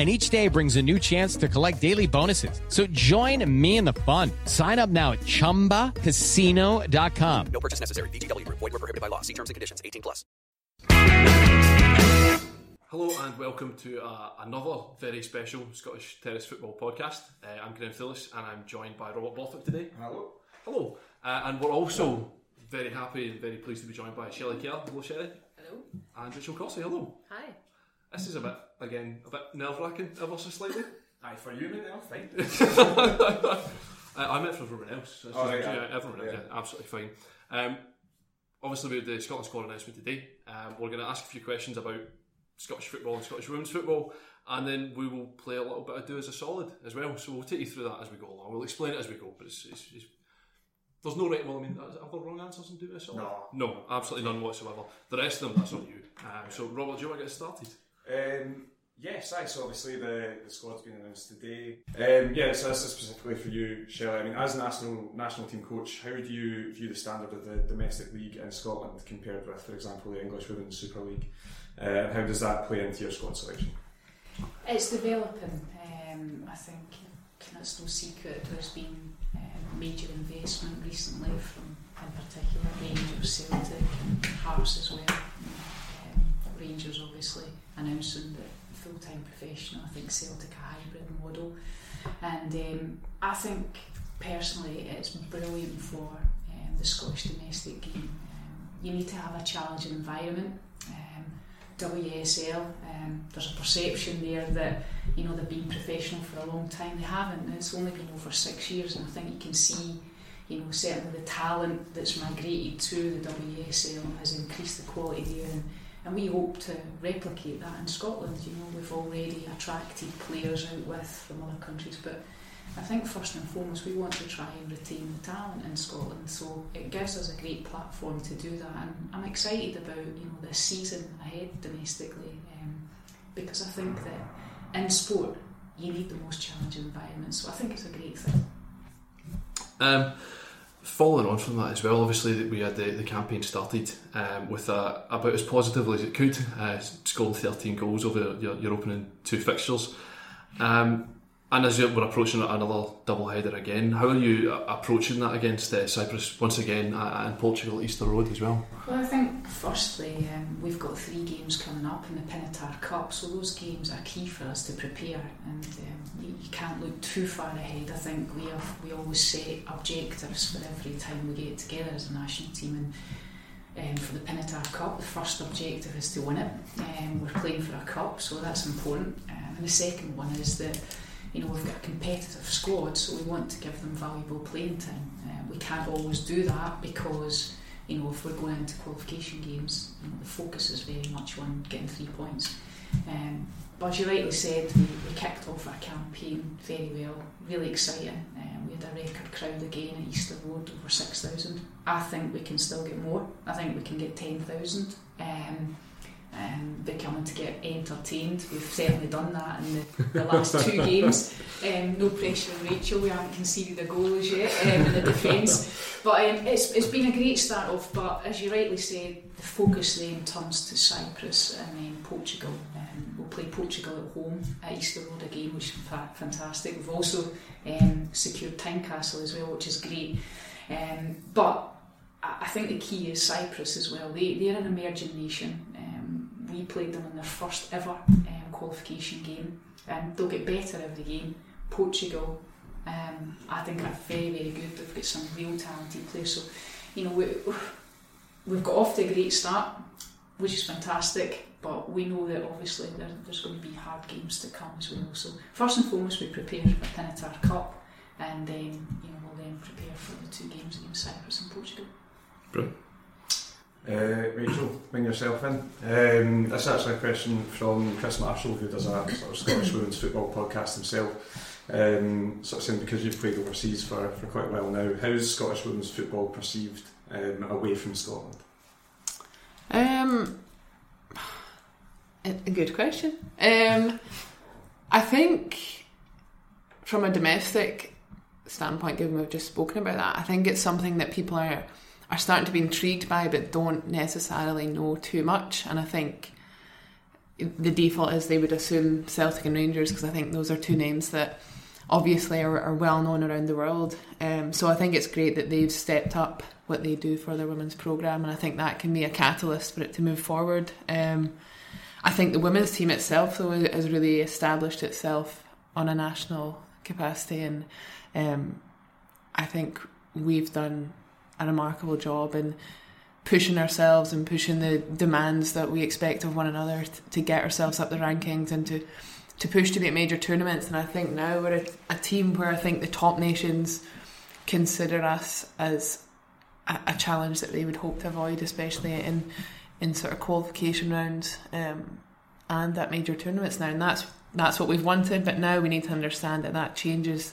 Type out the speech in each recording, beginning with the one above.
and each day brings a new chance to collect daily bonuses. So join me in the fun. Sign up now at ChumbaCasino.com. No purchase necessary. VGW. Void were prohibited by law. See terms and conditions. 18 plus. Hello and welcome to uh, another very special Scottish Terrace Football podcast. Uh, I'm Graham Phillips and I'm joined by Robert Boffett today. Hello. Hello. Uh, and we're also very happy and very pleased to be joined by Shelley Kerr. Hello, Shelley. Hello. And Rachel Corsie. Hello. Hi. This is a bit, again, a bit nerve wracking ever so slightly. Aye, for you, mate, I'm fine. Uh, I meant for everyone else. It's Oh, just- right, yeah, yeah. everyone else, Yeah. yeah, absolutely fine. Um, obviously, with the Scotland squad announcement today, um, we're going to ask a few questions about Scottish football and Scottish women's football, and then we will play a little bit of Do as a Solid as well. So we'll take you through that as we go along. We'll explain it as we go, but it's, it's, it's there's no right. Well, I mean, are there wrong answers in Do as a Solid? No. no, absolutely none whatsoever. The rest of them, that's on you. Um, so, Robert, do you want to get started? Um, yes, aye, so obviously the, the squad's been announced today. Um, yeah, so this is specifically for you, Shelley. I mean, as national national team coach, how do you view the standard of the domestic league in Scotland compared with, for example, the English Women's Super League? Uh, how does that play into your squad selection? It's developing. Um, I think it's no secret there's been um, major investment recently from, in particular, Rangers, Celtic, and Hearts as well. Um, Rangers obviously announcing that full-time professional. I think Celtic a hybrid model, and um, I think personally it's brilliant for um, the Scottish domestic game. Um, you need to have a challenging environment. Um, WSL, um, there's a perception there that you know they've been professional for a long time. They haven't. It's only been over six years, and I think you can see, you know, certainly the talent that's migrated to the WSL has increased the quality there, and, and we hope to replicate that in Scotland. You know, we've already attracted players out with from other countries, but I think first and foremost we want to try and retain the talent in Scotland. So it gives us a great platform to do that, and I'm excited about you know this season ahead domestically um, because I think that in sport you need the most challenging environment. So I think it's a great thing. Um, following on from that as well, obviously we had the, the campaign started um, with a, about as positively as it could, uh, scoring 13 goals over your, your opening two fixtures. Um, and as we're approaching another double header again, how are you approaching that against uh, Cyprus once again uh, and Portugal Easter Road as well? Well, I think firstly um, we've got three games coming up in the Pinatar Cup, so those games are key for us to prepare, and um, you, you can't look too far ahead. I think we have we always set objectives for every time we get together as a national team, and um, for the Pinatar Cup, the first objective is to win it. Um, we're playing for a cup, so that's important. Um, and the second one is that you know we've got a competitive squad, so we want to give them valuable playing time. Uh, we can't always do that because you know if we're going into qualification games, you know, the focus is very much on getting three points. Um, but as you rightly said, we, we kicked off our campaign very well, really exciting. Um, we had a record crowd again at Easter Road, over 6,000. I think we can still get more. I think we can get 10,000. Um, um, becoming to get entertained. We've certainly done that in the, the last two games. Um, no pressure on Rachel, we haven't conceded a goal as yet um, in the defence. But um, it's, it's been a great start off, but as you rightly say, the focus then turns to Cyprus and then Portugal. Um, we'll play Portugal at home at Easter Road again, which is fantastic. We've also um, secured Tynecastle as well, which is great. Um, but I think the key is Cyprus as well. They, they're an emerging nation. Um, we played them in their first ever um, qualification game, and they'll get better every game. Portugal, um, I think, are very, very good. They've got some real talented players. So, you know, we, we've got off to a great start, which is fantastic. But we know that obviously there, there's going to be hard games to come as well. So, first and foremost, we prepare for the Pinatar Cup, and then you know we'll then prepare for the two games against Cyprus and Portugal. Brilliant. Uh, Rachel, bring yourself in. Um, this is actually a question from Chris Marshall, who does a sort of Scottish women's football podcast himself. Um, sort of saying because you've played overseas for, for quite a while now, how is Scottish women's football perceived um, away from Scotland? Um, a good question. Um, I think from a domestic standpoint, given we've just spoken about that, I think it's something that people are are starting to be intrigued by but don't necessarily know too much. And I think the default is they would assume Celtic and Rangers because I think those are two names that obviously are, are well known around the world. Um, so I think it's great that they've stepped up what they do for their women's program, and I think that can be a catalyst for it to move forward. Um, I think the women's team itself, though, has really established itself on a national capacity, and um, I think we've done a remarkable job in pushing ourselves and pushing the demands that we expect of one another t- to get ourselves up the rankings and to to push to be at major tournaments. And I think now we're a, a team where I think the top nations consider us as a, a, challenge that they would hope to avoid, especially in in sort of qualification rounds um, and at major tournaments now. And that's that's what we've wanted. But now we need to understand that that changes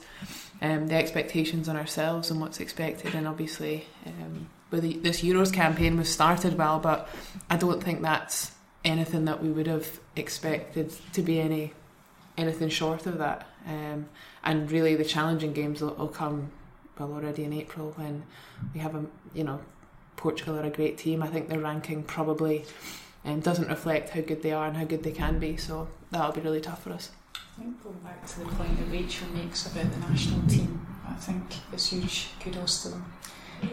um, the expectations on ourselves and what's expected. And obviously, um, with this Euros campaign was started well, but I don't think that's anything that we would have expected to be any anything short of that. Um, and really, the challenging games will, will, come well already in April when we have a you know Portugal are a great team. I think their ranking probably um, doesn't reflect how good they are and how good they can be. So that'll be really tough for us. I think going back to the point that Rachel makes about the national team, I think it's huge kudos to them.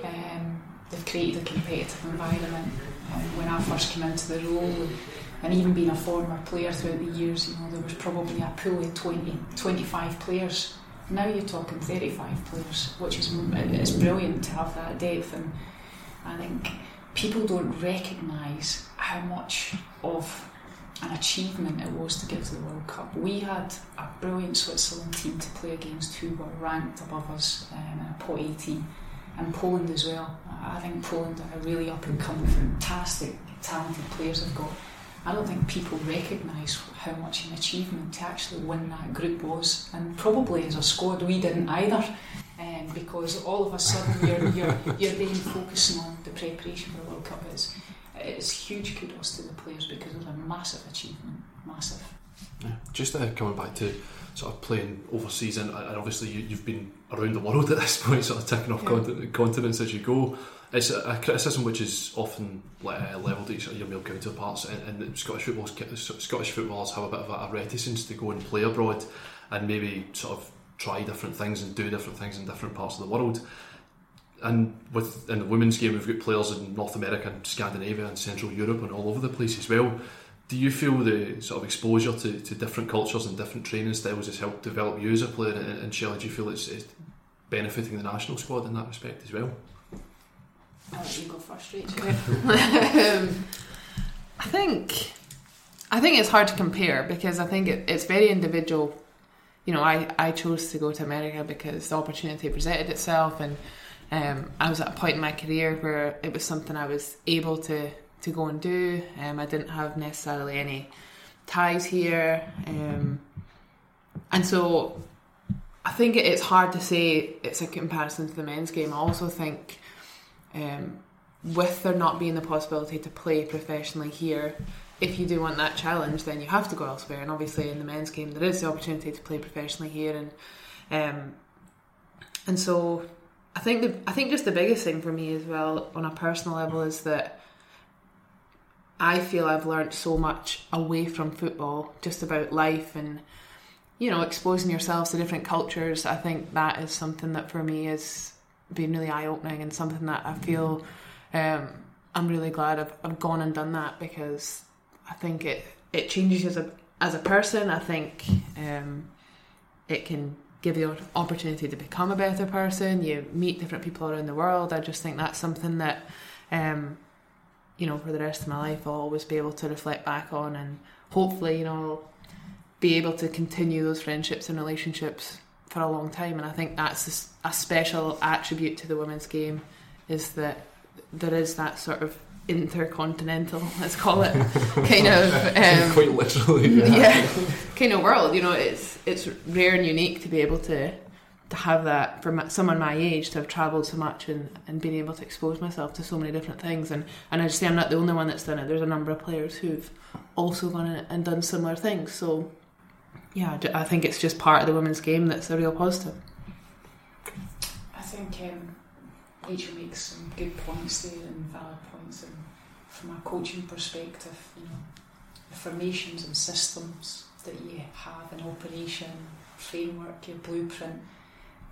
Um, they've created a competitive environment. Um, when I first came into the role, and even being a former player throughout the years, you know, there was probably a pool of 20, 25 players. Now you're talking 35 players, which is it's brilliant to have that depth. And I think people don't recognise how much of an achievement it was to get to the World Cup. We had a brilliant Switzerland team to play against who were ranked above us um, in a pot 18 and Poland as well. I think Poland are really up and coming, fantastic, talented players have got. I don't think people recognise how much an achievement to actually win that group was, and probably as a squad we didn't either, um, because all of a sudden you're, you're, you're then focusing on the preparation for the World Cup is it's huge kudos to the players because it was a massive achievement, massive. Yeah. Just uh, coming back to sort of playing overseas, and, and obviously you, have been around the world at this point, sort of ticking off yeah. continents as you go. It's a, a criticism which is often uh, levelled at your male counterparts, and, and Scottish football, Scottish footballers have a bit of a, a reticence to go and play abroad, and maybe sort of try different things and do different things in different parts of the world and with in the women's game, we've got players in North America and Scandinavia and Central Europe and all over the place as well. Do you feel the sort of exposure to, to different cultures and different training styles has helped develop you as a player? And, and Shelley, do you feel it's, it's, benefiting the national squad in that respect as well? I'll let you go first, Rachel. um, I think I think it's hard to compare because I think it, it's very individual. You know, I, I chose to go to America because the opportunity presented itself and um, I was at a point in my career where it was something I was able to to go and do. Um, I didn't have necessarily any ties here, um, and so I think it's hard to say it's a comparison to the men's game. I also think um, with there not being the possibility to play professionally here, if you do want that challenge, then you have to go elsewhere. And obviously, in the men's game, there is the opportunity to play professionally here, and um, and so I think the I think just the biggest thing for me as well on a personal level is that I feel I've learned so much away from football, just about life and you know exposing yourselves to different cultures. I think that is something that for me has been really eye opening and something that I feel um, I'm really glad I've, I've gone and done that because I think it it changes as a as a person. I think um, it can give you an opportunity to become a better person. You meet different people around the world. I just think that's something that, um, you know, for the rest of my life, I'll always be able to reflect back on, and hopefully, you know, be able to continue those friendships and relationships for a long time. And I think that's a special attribute to the women's game is that there is that sort of intercontinental, let's call it, kind of um, quite literally, yeah. yeah, kind of world. You know, it's it's rare and unique to be able to to have that for my, someone my age to have travelled so much and, and being able to expose myself to so many different things. And and I just say I'm not the only one that's done it. There's a number of players who've also gone and done similar things. So yeah, I think it's just part of the women's game that's a real positive. I think. Um, Rachel makes some good points there and valid And from a coaching perspective, you know, the formations and systems that you have in operation, framework, your blueprint,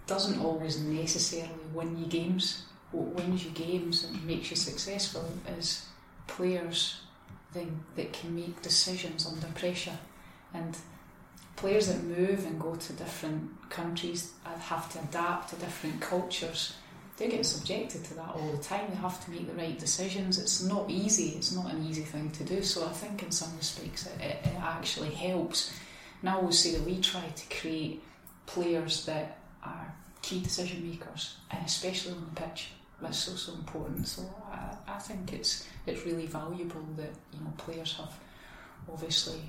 doesn't always necessarily win you games. What wins you games and makes you successful is players then that can make decisions under pressure. And players that move and go to different countries have to adapt to different cultures they're getting subjected to that all the time. They have to make the right decisions. It's not easy. It's not an easy thing to do. So I think in some respects it, it, it actually helps. Now we'll say that we try to create players that are key decision makers, and especially on the pitch. That's so so important. So I, I think it's it's really valuable that you know players have obviously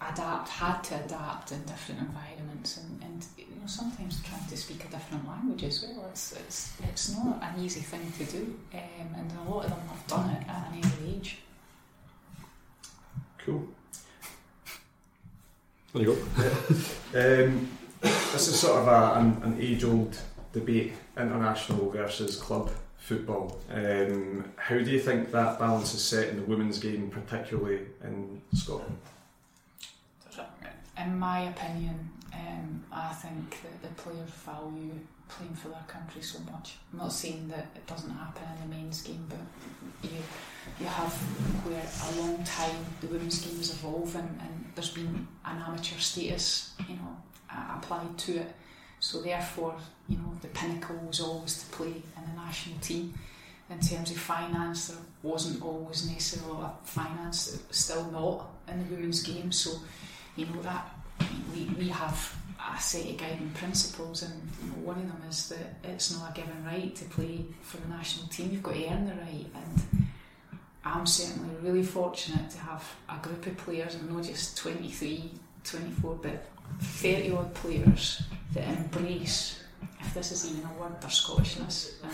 adapt, had to adapt in different environments, and, and you know, sometimes trying to speak a different language as well. It's, it's, it's not an easy thing to do, um, and a lot of them have done it at an early age. Cool. There you go. um, this is sort of a, an, an age old debate international versus club football. Um, how do you think that balance is set in the women's game, particularly in Scotland? In my opinion, um, I think that the players value playing for their country so much. I'm not saying that it doesn't happen in the men's game, but you you have where a long time the women's game is evolving and there's been an amateur status, you know, applied to it. So therefore, you know, the pinnacle was always to play in the national team. In terms of finance, there wasn't always necessarily a finance, still not in the women's game. So you know that we, we have a set of guiding principles, and you know, one of them is that it's not a given right to play for the national team. You've got to earn the right, and I'm certainly really fortunate to have a group of players, and not just 23, 24, but 30 odd players that embrace, if this is even a word, their Scottishness. And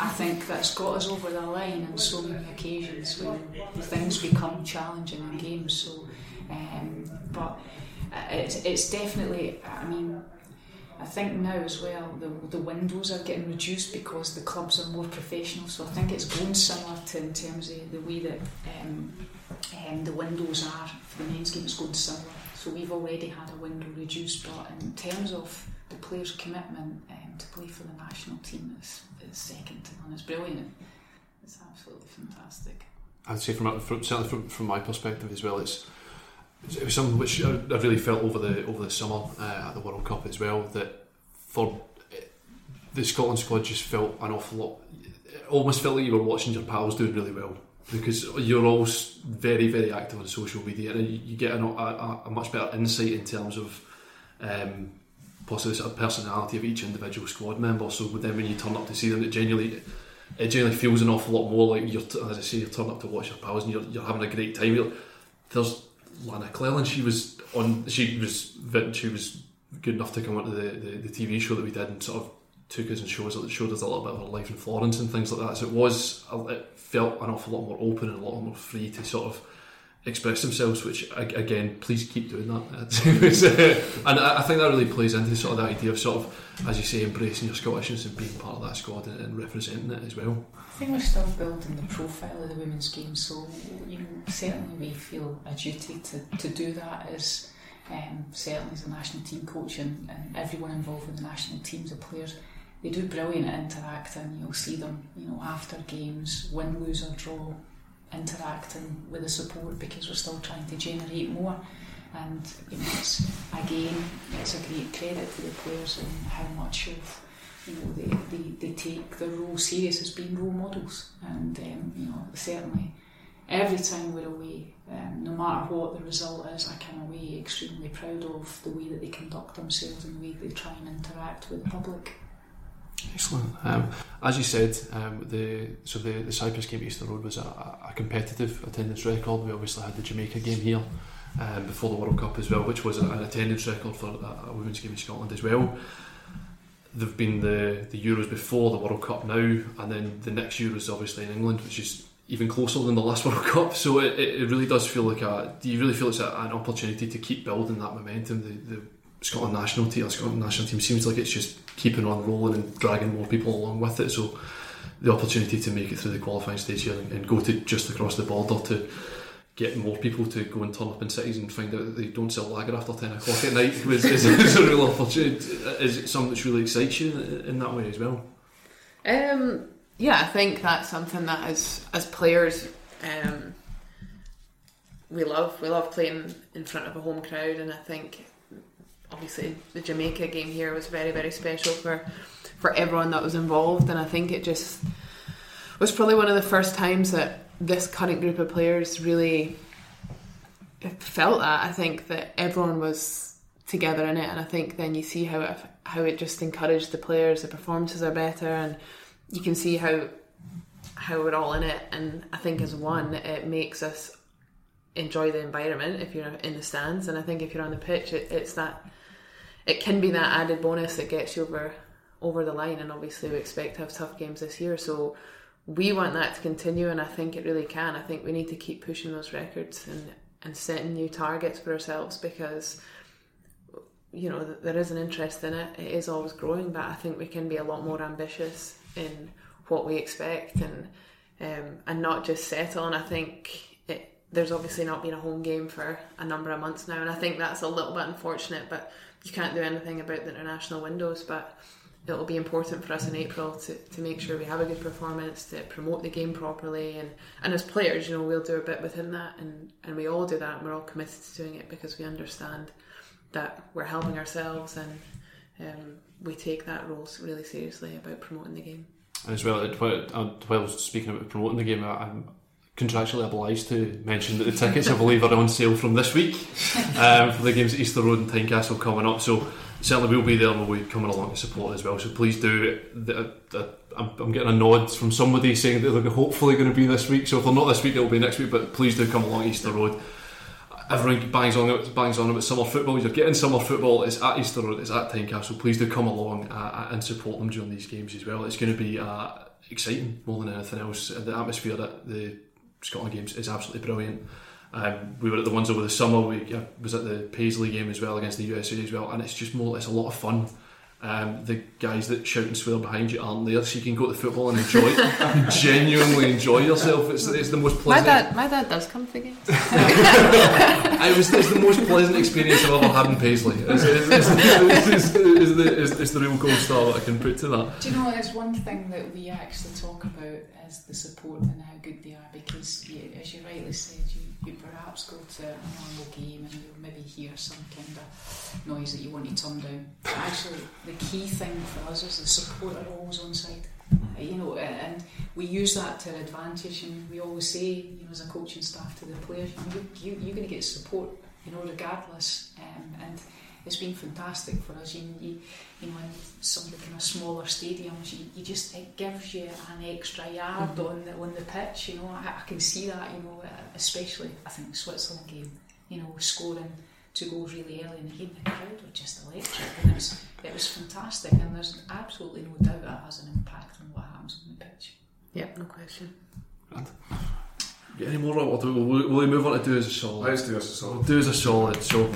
I think that's got us over the line on so many occasions when things become challenging in games. So um, but it's, it's definitely, I mean, I think now as well the, the windows are getting reduced because the clubs are more professional. So I think it's going similar to in terms of the way that um, um, the windows are for the men's game. It's going similar. So we've already had a window reduced, but in terms of the players' commitment um, to play for the national team is second to none. It's brilliant. It's absolutely fantastic. I'd say from, from certainly from, from my perspective as well, it's it was something which I, really felt over the over the summer uh, at the World Cup as well. That for the Scotland squad just felt an awful lot. almost felt like you were watching your pals doing really well because you're all very very active on social media and you, get a, a, a, much better insight in terms of um, possibly of personality of each individual squad member. So then when you turn up to see them, it genuinely it genuinely feels an awful lot more like you're as I say you're turning up to watch your pals and you're, you're having a great time. You're, there's Lana Clelland, she was on. She was she was good enough to come onto the, the, the TV show that we did and sort of took us and showed us, showed us a little bit of her life in Florence and things like that. So it was it felt an awful lot more open and a lot more free to sort of express themselves. Which again, please keep doing that. and I think that really plays into sort of that idea of sort of, as you say, embracing your Scottishness and being part of that squad and, representing it as well. I think we're still building the profile of the women's game, so you know, certainly we feel a duty to, to do that as um, certainly as a national team coach and, and everyone involved with the national teams, the players, they do brilliant interacting. You'll see them, you know, after games, win, lose or draw, interacting with the support because we're still trying to generate more. And you know, it's again, it's a great credit to the players and how much of you know they, they, they take their role serious as being role models. And um, you know, certainly every time we're away, um, no matter what the result is, I come away extremely proud of the way that they conduct themselves and the way they try and interact with the public. Excellent. Um, as you said, um, the so the, the Cyprus game at Easter Road was a, a competitive attendance record. We obviously had the Jamaica game here um, before the World Cup as well, which was an attendance record for a, a women's game in Scotland as well. There've been the the Euros before the World Cup now, and then the next Euros obviously in England, which is even closer than the last World Cup. So it, it it really does feel like a. Do you really feel it's a, an opportunity to keep building that momentum? The, the Scotland national team, Scotland national team seems like it's just keeping on rolling and dragging more people along with it. So the opportunity to make it through the qualifying stage here and, and go to just across the border to get more people to go and turn up in cities and find out that they don't sell lager after 10 o'clock at night was, is, is a real opportunity. Is it something that's really excites you in, in that way as well? Um, yeah, I think that's something that as as players um, we love. We love playing in front of a home crowd, and I think obviously the Jamaica game here was very very special for for everyone that was involved, and I think it just was probably one of the first times that this current group of players really felt that. I think that everyone was together in it, and I think then you see how it how it just encouraged the players. The performances are better, and you can see how how we're all in it. And I think as one, it makes us enjoy the environment if you're in the stands, and I think if you're on the pitch, it, it's that it can be that added bonus that gets you over over the line. And obviously, we expect to have tough games this year, so we want that to continue, and I think it really can. I think we need to keep pushing those records and and setting new targets for ourselves because you know there is an interest in it. It is always growing, but I think we can be a lot more ambitious in what we expect and um, and not just settle. And I think there's obviously not been a home game for a number of months now, and I think that's a little bit unfortunate. But you can't do anything about the international windows. But it'll be important for us in April to, to make sure we have a good performance, to promote the game properly, and, and as players, you know, we'll do a bit within that, and, and we all do that, and we're all committed to doing it because we understand that we're helping ourselves, and um, we take that role really seriously about promoting the game. And as well, it- while uh, speaking about promoting the game, I'm contractually obliged to mention that the tickets, I believe, are on sale from this week um, for the games at Easter Road and Tynecastle coming up. So certainly we'll be there and we'll be coming along to support as well. So please do. The, I'm, getting a nod from somebody saying that they're hopefully going to be this week. So if they're not this week, it'll be next week. But please do come along Easter Road. Everyone bangs on bangs on about summer football. You're getting summer football. It's at Easter Road. It's at Tynecastle. Please do come along uh, and support them during these games as well. It's going to be uh, exciting more than anything else. The atmosphere at the Scotland games is absolutely brilliant. Um, we were at the ones over the summer. We was at the Paisley game as well against the USA as well, and it's just more. It's a lot of fun. Um, the guys that shout and swear behind you aren't there, so you can go to football and enjoy, it, genuinely enjoy yourself. It's, it's the most pleasant. My pleasant. dad, my dad does come to the games. I was, it's the most pleasant experience I've ever had in Paisley. It's, it's, it's, it's, it's, it's the, it's, it's the real gold star that I can put to that. Do you know, there's one thing that we actually talk about is the support and how good they are because, you, as you rightly said, you, you perhaps go to a normal game and you'll maybe hear some kind of noise that you want to turn down. But actually, the key thing for us is the support are always on side. Uh, You know, and and we use that to our advantage, and we always say, you know, as a coaching staff to the players, you, you, you're going to get support, you know, regardless. Um, and it's been fantastic for us. You, you, you know, in some of the kind of smaller stadiums, you, you just it gives you an extra yard on the on the pitch. You know, I, I can see that. You know, uh, especially I think Switzerland game. You know, scoring two goals really early in the game, the crowd were just electric, and it was it was fantastic. And there's absolutely no doubt that has an impact on what happens on the pitch. Yep, no question. Get any more? Or do, will, will we move on to do as a solid? Let's do as a solid. Do as a solid. So,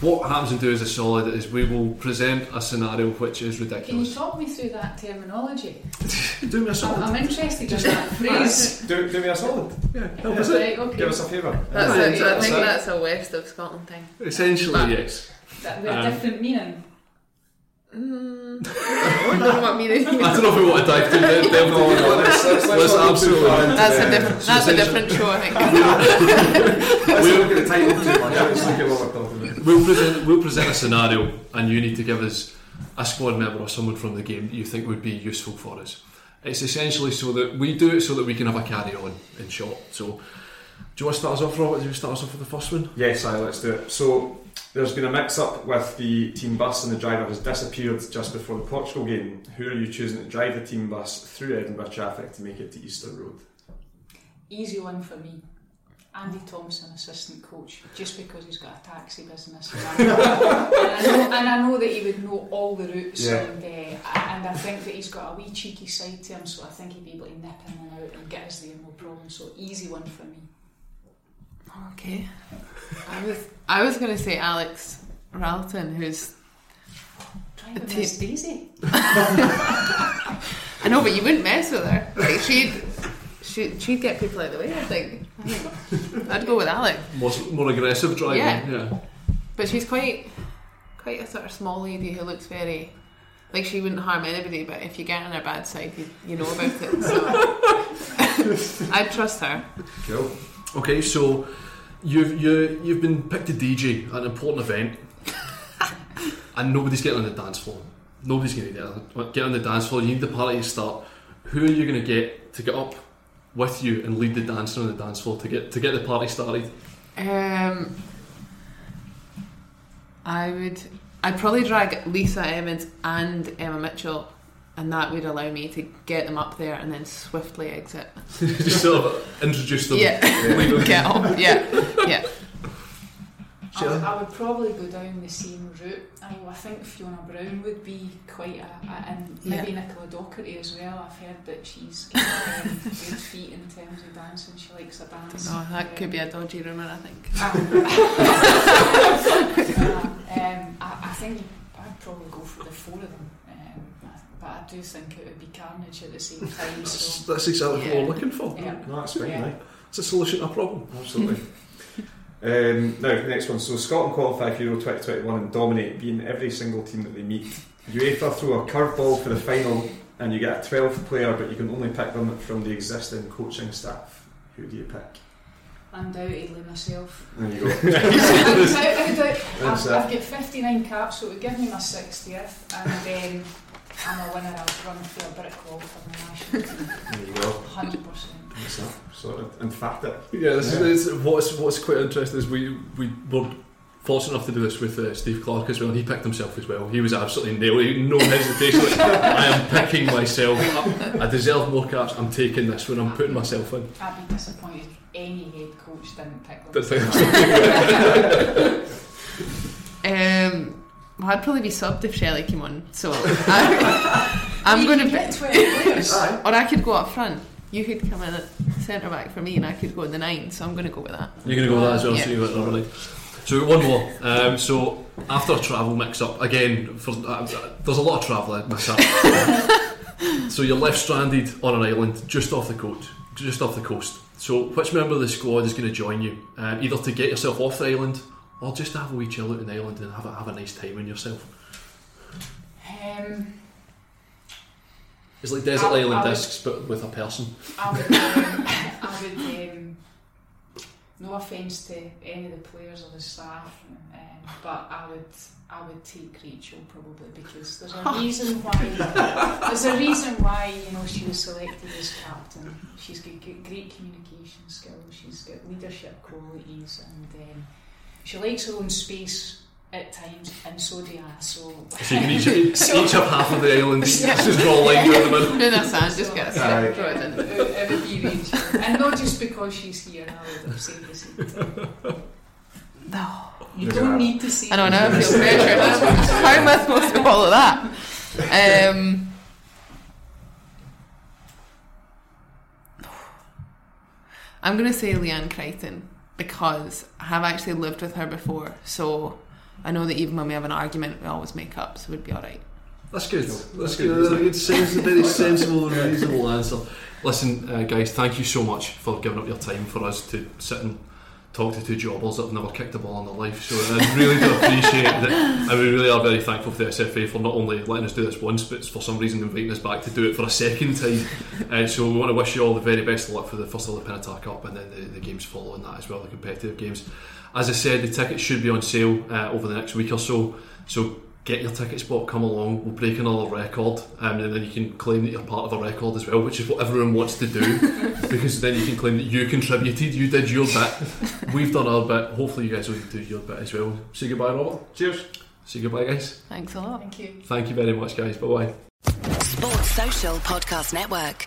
what happens in do as a solid is we will present a scenario which is ridiculous. Can you ridiculous. talk me through that terminology? Do me a I'm, solid. I'm interested in that phrase. Do, do me a solid. Yeah, help us out. right, okay. Give us a favour. That's Yeah, a, I that's think it. that's a west of Scotland thing. Essentially, yes. That with a Um, different meaning. Mm, I don't know what meaning. I don't know if we want to dive too deep. not go too absolutely- That's the- a different. That's a different show, I think. Let's not look at the title too much. Let's look at what we're talking about. We'll present, we'll present a scenario, and you need to give us a squad member or someone from the game that you think would be useful for us. It's essentially so that we do it so that we can have a carry on in short. So, do you want to start us off, Robert? Do you start us off with the first one? Yes, I let's do it. So, there's been a mix up with the team bus, and the driver has disappeared just before the Portugal game. Who are you choosing to drive the team bus through Edinburgh traffic to make it to Easter Road? Easy one for me. Andy Thompson, assistant coach, just because he's got a taxi business. And I know, and I know, and I know that he would know all the routes, Yeah. and, uh, and I think that he's got a wee cheeky side to him, so I think he'd be able to nip in and out and get us there no problem. So easy one for me. Okay. I was I was going to say Alex Ralton, who's Driving te- Miss Daisy. I know, but you wouldn't mess with her. Like she'd she'd, she'd get people out of the way. I think. I think I'd go with Alec. More, more aggressive driving. Yeah. but she's quite quite a sort of small lady who looks very like she wouldn't harm anybody. But if you get on her bad side, you, you know about it. So I'd trust her. Cool. Okay, so you've you you've been picked to DJ at an important event, and nobody's getting on the dance floor. Nobody's going to on, get on the dance floor. You need the party to start. Who are you going to get to get up with you and lead the dancing on the dance floor to get to get the party started? Um, I would. I'd probably drag Lisa Evans and Emma Mitchell, and that would allow me to get them up there and then swiftly exit. Just sort of introduce them. Yeah, lead get up. Yeah, yeah. I would, I would probably go down the same route. I, I think Fiona Brown would be quite a, a and maybe Nicola Docherty as well. I've heard that she's got um, good feet in terms of dancing. She likes a dance. No, that could be a dodgy rumour. I think. um, I, I think I'd probably go for the four of them. Um, but I do think it would be carnage at the same time. That's, So that's exactly what we're looking for. yeah, No, that's fine, Yeah. right? It's a solution to a problem. Absolutely. um, now, the next one. So, Scotland qualify for Euro 2021 and dominate, beating every single team that they meet. UEFA throw a curveball for the final, and you get a 12th player, but you can only pick them from the existing coaching staff. Who do you pick? undoubtedly myself. There you go. Without a doubt, That's I've. I've got 59 caps, so it would give me my 60th, and then I'm a winner. I'll run for a brick wall for my national team. there you go. 100%. That's it. Sorted. Emphatic. Yeah, this Yeah. is it's, what's what's quite interesting is we we were fortunate enough to do this with uh, Steve Clarke as well, he picked himself as well. He was absolutely nailed. No hesitation. Like, I am picking myself. I, I deserve more caps. I'm taking this one. I'm putting myself in. I'd be disappointed if any head coach didn't pick them. That's it. Um, well, I'd probably be subbed if Shelley came on. So I, I'm You going to can get 12 players. or I could go up front. You could come in at centre back for me, and I could go in the nine. So I'm going to go with that. You're going to go with that as well. Yeah. So you went normally. So one more. Um, so after a travel mix up again, for, uh, there's a lot of travel in this up. so you're left stranded on an island just off the coast. Just off the coast. So which member of the squad is going to join you, uh, either to get yourself off the island or just have a wee chill out on the island and have a, have a nice time in yourself? Um, It's like desert island would- discs, but with a person. I would, um, I would um, no offence to any of the players or the staff, um, but I would, I would take Rachel probably because there's a reason why. there's a reason why you know she was selected as captain. She's got great communication skills. She's got leadership qualities, and um, she likes her own space at times, and so do I. So. So you can each, each, So- each have half of the island. Each just draw a line down the middle. No, that's fine. Just get a Aye. stick, throw it in. it, it would be Rachel, and not just because she's here. I would have said the same thing. No. You Look at don't that. need to see. I know, now I feel pressure. How am I supposed to follow that? Um, I'm going to say Leanne Crichton because I have actually lived with her before. So I know that even when we have an argument, we always make up, so we'd be all right. That's good. That's good. That's a good, sense, a very sensible and reasonable answer. Listen, uh, guys, thank you so much for giving up your time for us to sit and talk to two jobbers that have never kicked a ball in their life. So I really do appreciate it. And we really are very thankful for the SFA for not only letting us do this once, but for some reason inviting us back to do it for a second time. uh, so we want to wish you all the very best of luck for the first of the Pinatar Cup and then the, the games following that as well, the competitive games. As I said, the tickets should be on sale uh, over the next week or so. So get your ticket spot, come along, we'll break another record, um, and then you can claim that you're part of a record as well, which is what everyone wants to do, because then you can claim that you contributed, you did your bit, we've done our bit, hopefully you guys will do your bit as well. Say goodbye, Robert. Cheers. Say goodbye, guys. Thanks a lot. Thank you. Thank you very much, guys. Bye bye. Sports Social Podcast Network.